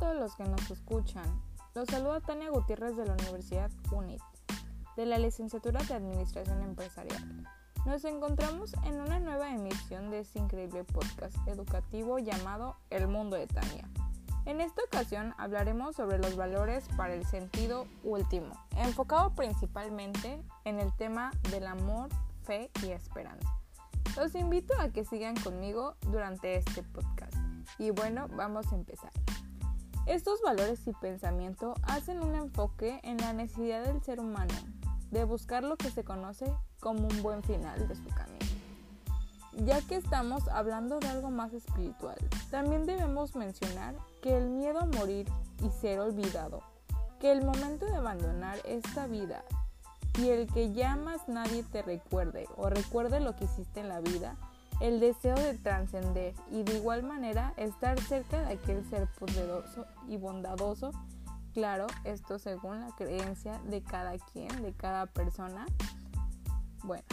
los que nos escuchan. Los saluda Tania Gutiérrez de la Universidad UNIT, de la licenciatura de Administración Empresarial. Nos encontramos en una nueva emisión de este increíble podcast educativo llamado El Mundo de Tania. En esta ocasión hablaremos sobre los valores para el sentido último, enfocado principalmente en el tema del amor, fe y esperanza. Los invito a que sigan conmigo durante este podcast. Y bueno, vamos a empezar. Estos valores y pensamiento hacen un enfoque en la necesidad del ser humano de buscar lo que se conoce como un buen final de su camino. Ya que estamos hablando de algo más espiritual, también debemos mencionar que el miedo a morir y ser olvidado, que el momento de abandonar esta vida y el que ya más nadie te recuerde o recuerde lo que hiciste en la vida, el deseo de trascender y de igual manera estar cerca de aquel ser poderoso y bondadoso. Claro, esto según la creencia de cada quien, de cada persona. Bueno,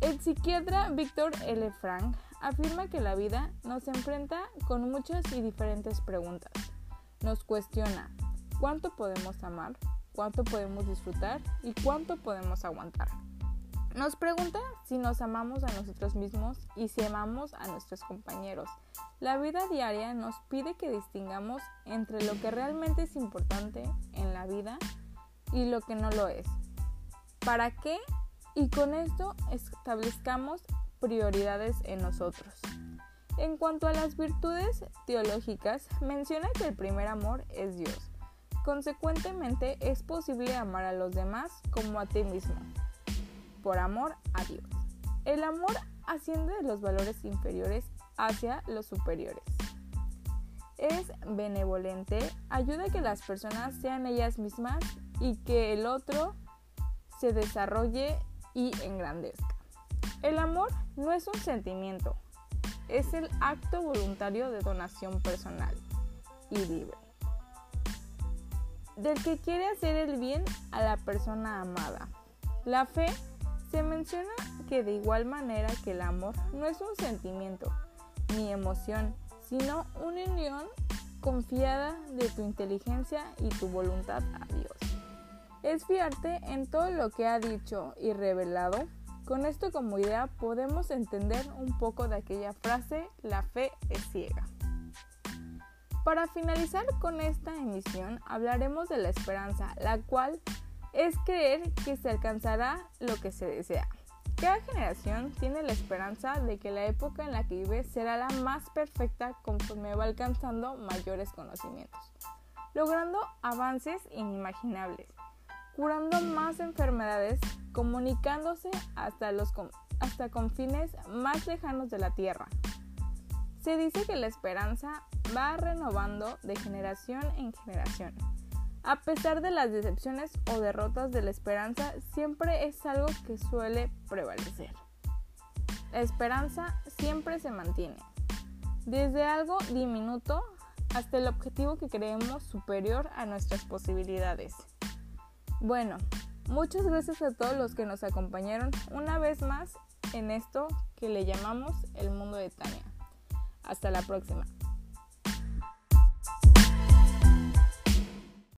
el psiquiatra Víctor L. Frank afirma que la vida nos enfrenta con muchas y diferentes preguntas. Nos cuestiona cuánto podemos amar, cuánto podemos disfrutar y cuánto podemos aguantar. Nos pregunta si nos amamos a nosotros mismos y si amamos a nuestros compañeros. La vida diaria nos pide que distingamos entre lo que realmente es importante en la vida y lo que no lo es. ¿Para qué? Y con esto establezcamos prioridades en nosotros. En cuanto a las virtudes teológicas, menciona que el primer amor es Dios. Consecuentemente, es posible amar a los demás como a ti mismo por amor a Dios. El amor asciende de los valores inferiores hacia los superiores. Es benevolente, ayuda a que las personas sean ellas mismas y que el otro se desarrolle y engrandezca. El amor no es un sentimiento, es el acto voluntario de donación personal y libre, del que quiere hacer el bien a la persona amada. La fe se menciona que de igual manera que el amor no es un sentimiento ni emoción, sino una unión confiada de tu inteligencia y tu voluntad a Dios. Es fiarte en todo lo que ha dicho y revelado. Con esto como idea podemos entender un poco de aquella frase, la fe es ciega. Para finalizar con esta emisión hablaremos de la esperanza, la cual es creer que se alcanzará lo que se desea. Cada generación tiene la esperanza de que la época en la que vive será la más perfecta conforme va alcanzando mayores conocimientos, logrando avances inimaginables, curando más enfermedades, comunicándose hasta, los, hasta confines más lejanos de la Tierra. Se dice que la esperanza va renovando de generación en generación a pesar de las decepciones o derrotas de la esperanza, siempre es algo que suele prevalecer. La esperanza siempre se mantiene, desde algo diminuto hasta el objetivo que creemos superior a nuestras posibilidades. Bueno, muchas gracias a todos los que nos acompañaron una vez más en esto que le llamamos el mundo de Tania. Hasta la próxima.